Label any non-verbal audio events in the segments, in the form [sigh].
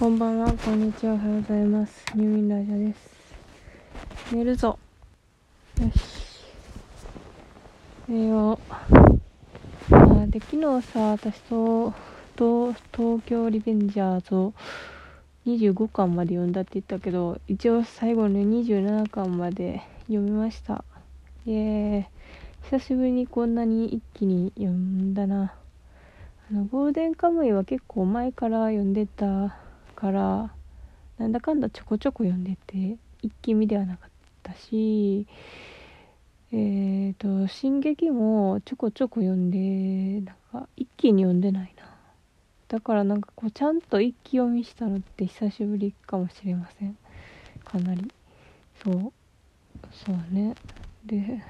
こんばんは、こんにちは、おはようございます。入院ラジオです。寝るぞ。よし。寝よう。あで、昨日さ、私と、と、東京リベンジャーズを25巻まで読んだって言ったけど、一応最後の27巻まで読みました。イエーイ。久しぶりにこんなに一気に読んだな。あの、ゴールデンカムイは結構前から読んでたからなんだかんだちょこちょこ読んでて一気見ではなかったしえっ、と「進撃」もちょこちょこ読んでなんか一気に読んでないな。だからなんかこうちゃんと一気読みしたのって久しぶりかもしれません。かなり。そう。そうね。で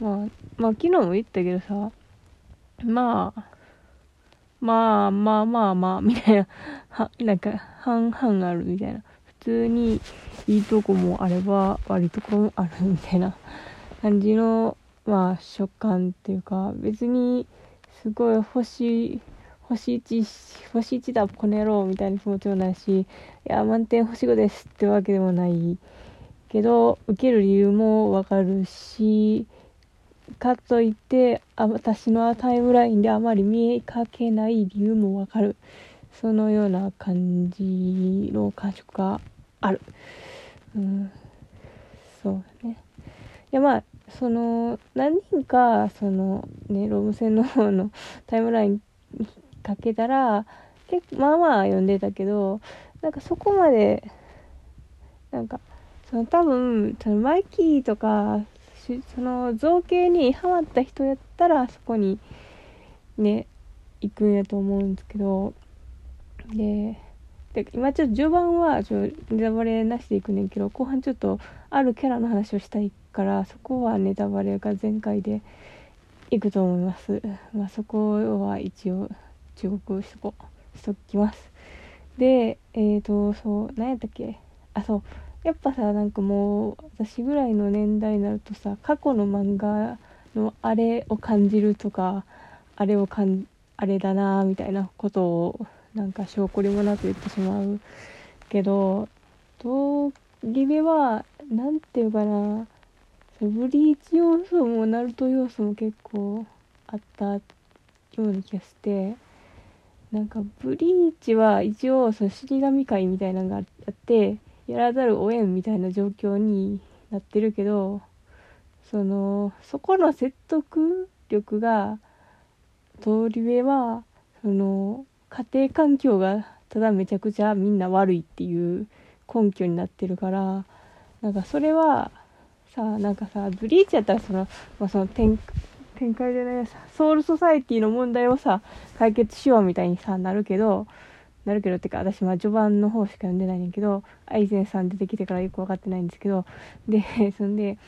まあまあ昨日も言ったけどさまあまあまあまあまあ、みたいな、は、なんか、半々あるみたいな。普通にいいとこもあれば、悪いとこもあるみたいな感じの、まあ、食感っていうか、別に、すごい星、星1、星1だ、この野郎みたいな気持ちもないし、いや、満点星5ですってわけでもないけど、受ける理由もわかるし、かといってあ私のタイムラインであまり見えかけない理由もわかる。そのような感じの感触がある。うん。そうだね。いやまあその何人かそのねローム線の方の [laughs] タイムラインかけたら結構まあまあ読んでたけどなんかそこまでなんかその多分そのマイキーとかその造形にハマった人やったらそこにね行くんやと思うんですけどでで今ちょっと序盤はちょネタバレなしでいくねんけど後半ちょっとあるキャラの話をしたいからそこはネタバレが全開でいくと思います。まあそこは一応中国しとこしときます。でえっ、ー、とそう何やったっけ？あそう。やっぱさなんかもう私ぐらいの年代になるとさ過去の漫画のあれを感じるとかあれをかんあれだなみたいなことをなんか証拠りもなく言ってしまうけど東リベは何ていうかなブリーチ要素もナルト要素も結構あったような気がしてなんかブリーチは一応その死神会みたいなのがあってやらざるを得んみたいな状況になってるけどそのそこの説得力が通り部はその家庭環境がただめちゃくちゃみんな悪いっていう根拠になってるからなんかそれはさなんかさブリーチやったらその,、まあ、その展展開じゃないソウルソサイティの問題をさ解決しようみたいにさなるけどなるけどってか私ま序盤の方しか読んでないねんけどアイゼンさん出てきてからよく分かってないんですけどで [laughs] そんで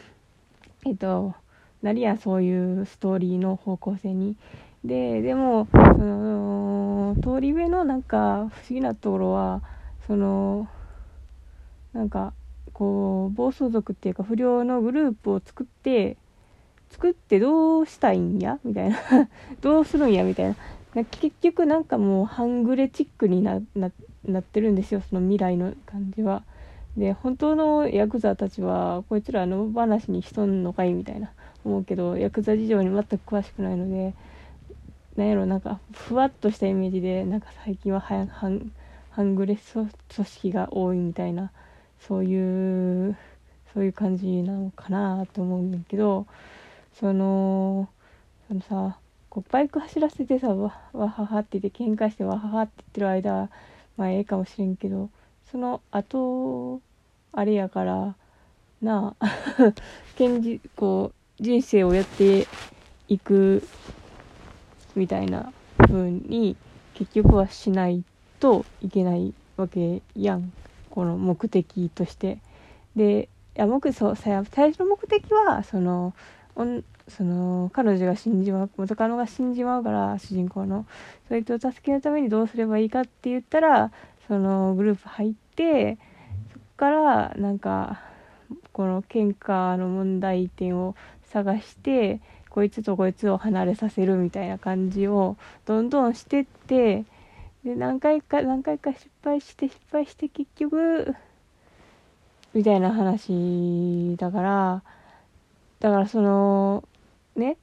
えっとなりやそういうストーリーの方向性に。ででもその通り部のなんか不思議なところはそのなんかこう暴走族っていうか不良のグループを作って作ってどうしたいんや？みたいな。[laughs] どうするんや？みたいな。結局なんかもう半グレチックになななってるんですよその未来の感じは。で本当のヤクザたちはこいつらの話にしとんのかいみたいな思うけどヤクザ事情に全く詳しくないのでなんやろなんかふわっとしたイメージでなんか最近は半半グレ組織が多いみたいなそういうそういう感じなのかなと思うんだけどそのそのさこうバイク走らせてさわわははって言って喧嘩してわははって言ってる間はまあええかもしれんけどその後あれやからなあ [laughs] 現実こう人生をやっていくみたいな風に結局はしないといけないわけやんこの目的として。でいや目そう最初の目的はそのその彼女が死んじまう元カノが死んじまうから主人公のそいつを助けるためにどうすればいいかって言ったらそのグループ入ってそっからなんかこの喧嘩の問題点を探してこいつとこいつを離れさせるみたいな感じをどんどんしてってで何回か何回か失敗して失敗して結局みたいな話だからだからそのね。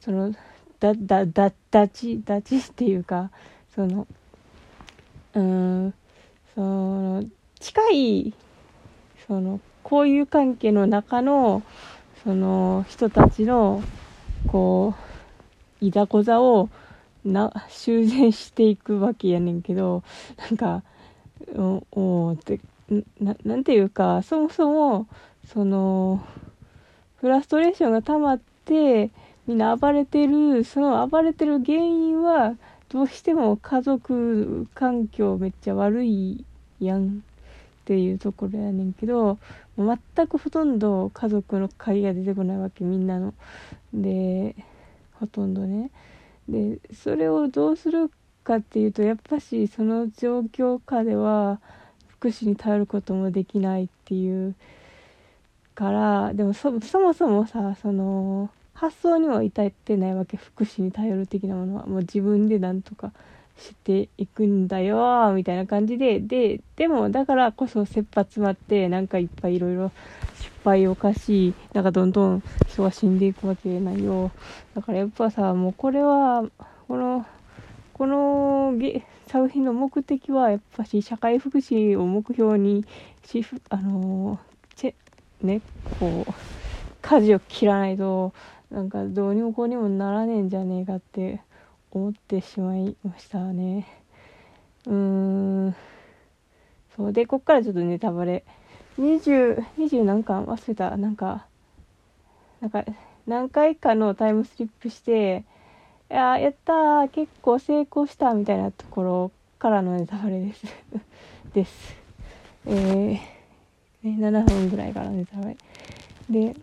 そのだだだだちだちっていうかそのうんその近いその交友関係の中のその人たちのこういざこざをな修繕していくわけやねんけどなんかおおってななんていうかそもそもそのフラストレーションが溜まってみんな暴れてるその暴れてる原因はどうしても家族環境めっちゃ悪いやんっていうところやねんけど全くほとんど家族の会が出てこないわけみんなの。でほとんどね。でそれをどうするかっていうとやっぱしその状況下では福祉に頼ることもできないっていうからでもそもそもさその発想にも至ってないわけ。福祉に頼る的なものはもう自分でなんとかしていくんだよみたいな感じで。ででもだからこそ切羽詰まってなんかいっぱいいろいろ失敗を犯しなんかどんどん人が死んでいくわけないよ。だからやっぱさもうこれはこのこの作品の目的はやっぱし社会福祉を目標にしあのチェねこう舵を切らないとなんかどうにもこうにもならねえんじゃねえかって思ってしまいましたね。うーん。そう。でこっからちょっとネタバレ。2020 20何巻忘れた。なんかなんか何回かのタイムスリップしていややった結構成功したみたいなところからのネタバレです。[laughs] です。えー、7分ぐらいからネタバレ。で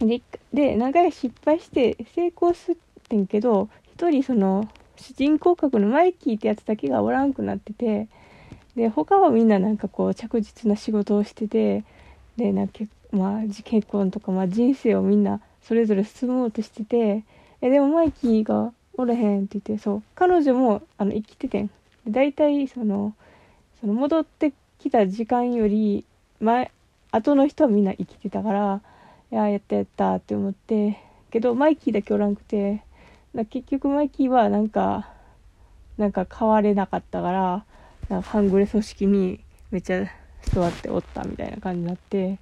でで何回か失敗して成功すってんけど一人その主人公格のマイキーってやつだけがおらんくなっててで他はみんななんかこう着実な仕事をしててでなんかまあ結婚とか、まあ、人生をみんなそれぞれ進もうとしててえでもマイキーがおれへんって言ってそう彼女もあの生きててん。大体そのその戻ってきた時間より前後の人はみんな生きてたからいややったやったって思ってけどマイキーだけおらんくてだ結局マイキーはなんかなんか変われなかったからなんか半グレ組織にめっちゃ座っておったみたいな感じになって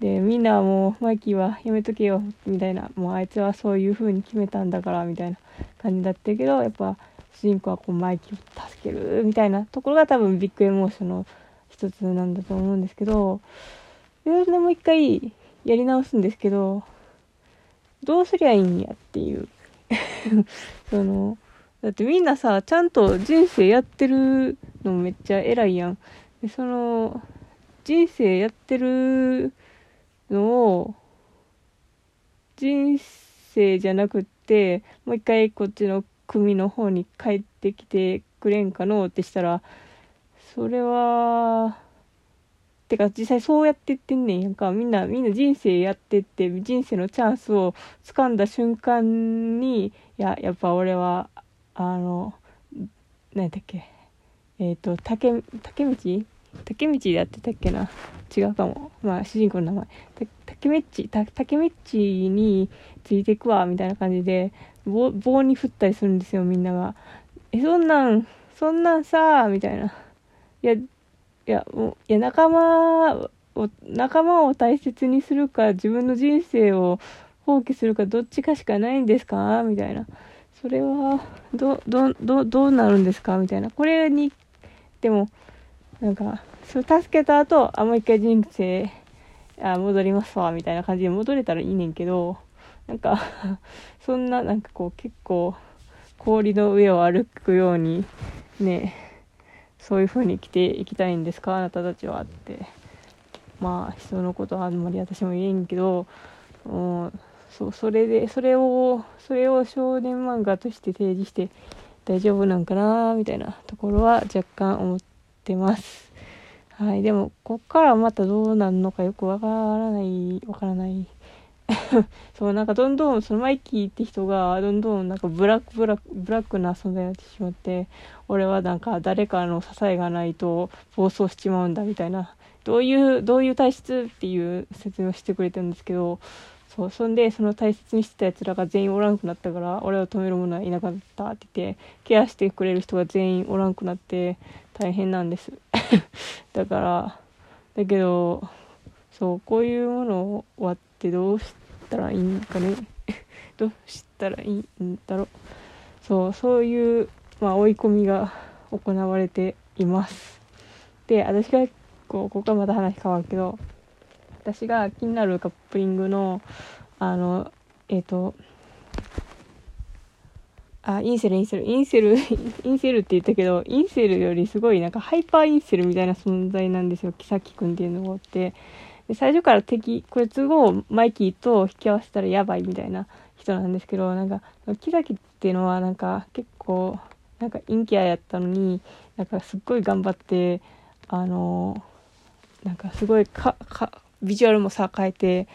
でみんなはもうマイキーはやめとけよみたいなもうあいつはそういう風に決めたんだからみたいな感じだったけどやっぱ主人公はこうマイキーを助けるみたいなところが多分ビッグエモーションの一つなんだと思うんですけどでもう一回やり直すんですけどどうすりゃいいんやっていう。[laughs] そのだってみんなさちゃんと人生やってるのめっちゃ偉いやん。でその人生やってるのを人生じゃなくってもう一回こっちの組の方に帰ってきてくれんかのってしたらそれはてか実際そうやってってんねんやんか。みんなみんな人生やってって人生のチャンスを掴んだ瞬間にいややっぱ俺はあの何だっけ。えっ、ー、と竹竹道？竹道でやってたっけな。違うかも。まあ主人公の名前。竹道？竹道についていくわみたいな感じで棒棒に振ったりするんですよみんながえそんなんそんなんさみたいな。いやいや、もう、いや、仲間を、仲間を大切にするか、自分の人生を放棄するか、どっちかしかないんですか？みたいな。それは、ど、ど、ど、どうなるんですか？みたいな。これに、でも、なんか、それ助けた後、あ、もう一回人生、あ、戻りますわ、みたいな感じで戻れたらいいねんけど、なんかそんな、なんかこう、結構、氷の上を歩くように、ね、そういう風に生きていきたいんですか？あなたたちはって。まあ人のことはあんまり私も言えんけどもうそうそれでそれをそれを少年漫画として提示して大丈夫なんかな？みたいなところは若干思ってます。はいでもこっからまたどうなるのかよくわからないわからない [laughs] そうなんかどんどんそのマイキーって人がどんどんなんかブラックブラックブラックな存在になってしまって俺はなんか誰かの支えがないと暴走しちまうんだみたいなどういうどういう体質っていう説明をしてくれてるんですけどそうそんでその大切にしてたやつらが全員おらんくなったから俺を止める者はいなかったって言ってケアしてくれる人が全員おらんくなって大変なんです。[laughs] だからだけどそうこういうものをってどうしたらいいんかね。[laughs] どうしたらいいんだろう。そうそういう、まあ、追い込みが行われています。で私がこうここからまた話変わるけど私が気になるカップリングのあのえっ、ー、とあインセルインセルインセルインセルって言ったけどインセルよりすごいなんかハイパーインセルみたいな存在なんですよ。稀咲君っていうのがおって。で最初から敵こいつをマイキーと引き合わせたらやばいみたいな人なんですけどなんかキサキっていうのはなんか結構なんか陰キャやったのになんかすっごい頑張ってあのなんかすごいかかビジュアルもさ変えて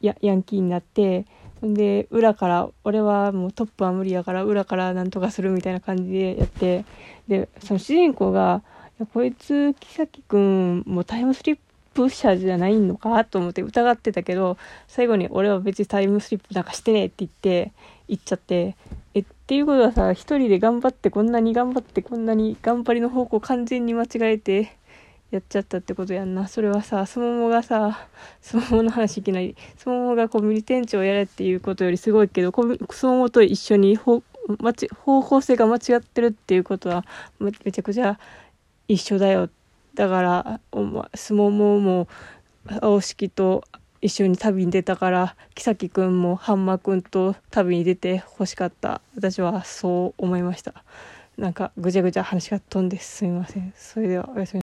ヤンキーになってで裏から俺はもうトップは無理やから裏からなんとかするみたいな感じでやってでその主人公が「こいつ木崎くんもタイムスリップ者じゃないのか?」と思って疑ってたけど最後に「俺は別にタイムスリップなんかしてねえ」って言って言っちゃってえっていうことはさ一人で頑張ってこんなに頑張ってこんなに頑張りの方向完全に間違えて。やっちゃったってことやんな。それはさ、スモモがさ、スモモの話いきなり、スモモがコミュニ店長やれっていうことよりすごいけど、スモモと一緒に方向性が間違ってるっていうことはめちゃくちゃ一緒だよって。だから、スモモも青敷と一緒に旅に出たから木崎くんもハンマくんと旅に出て欲しかった。私はそう思いました。なんかぐちゃぐちゃ話が飛んですみません。それではおやすみ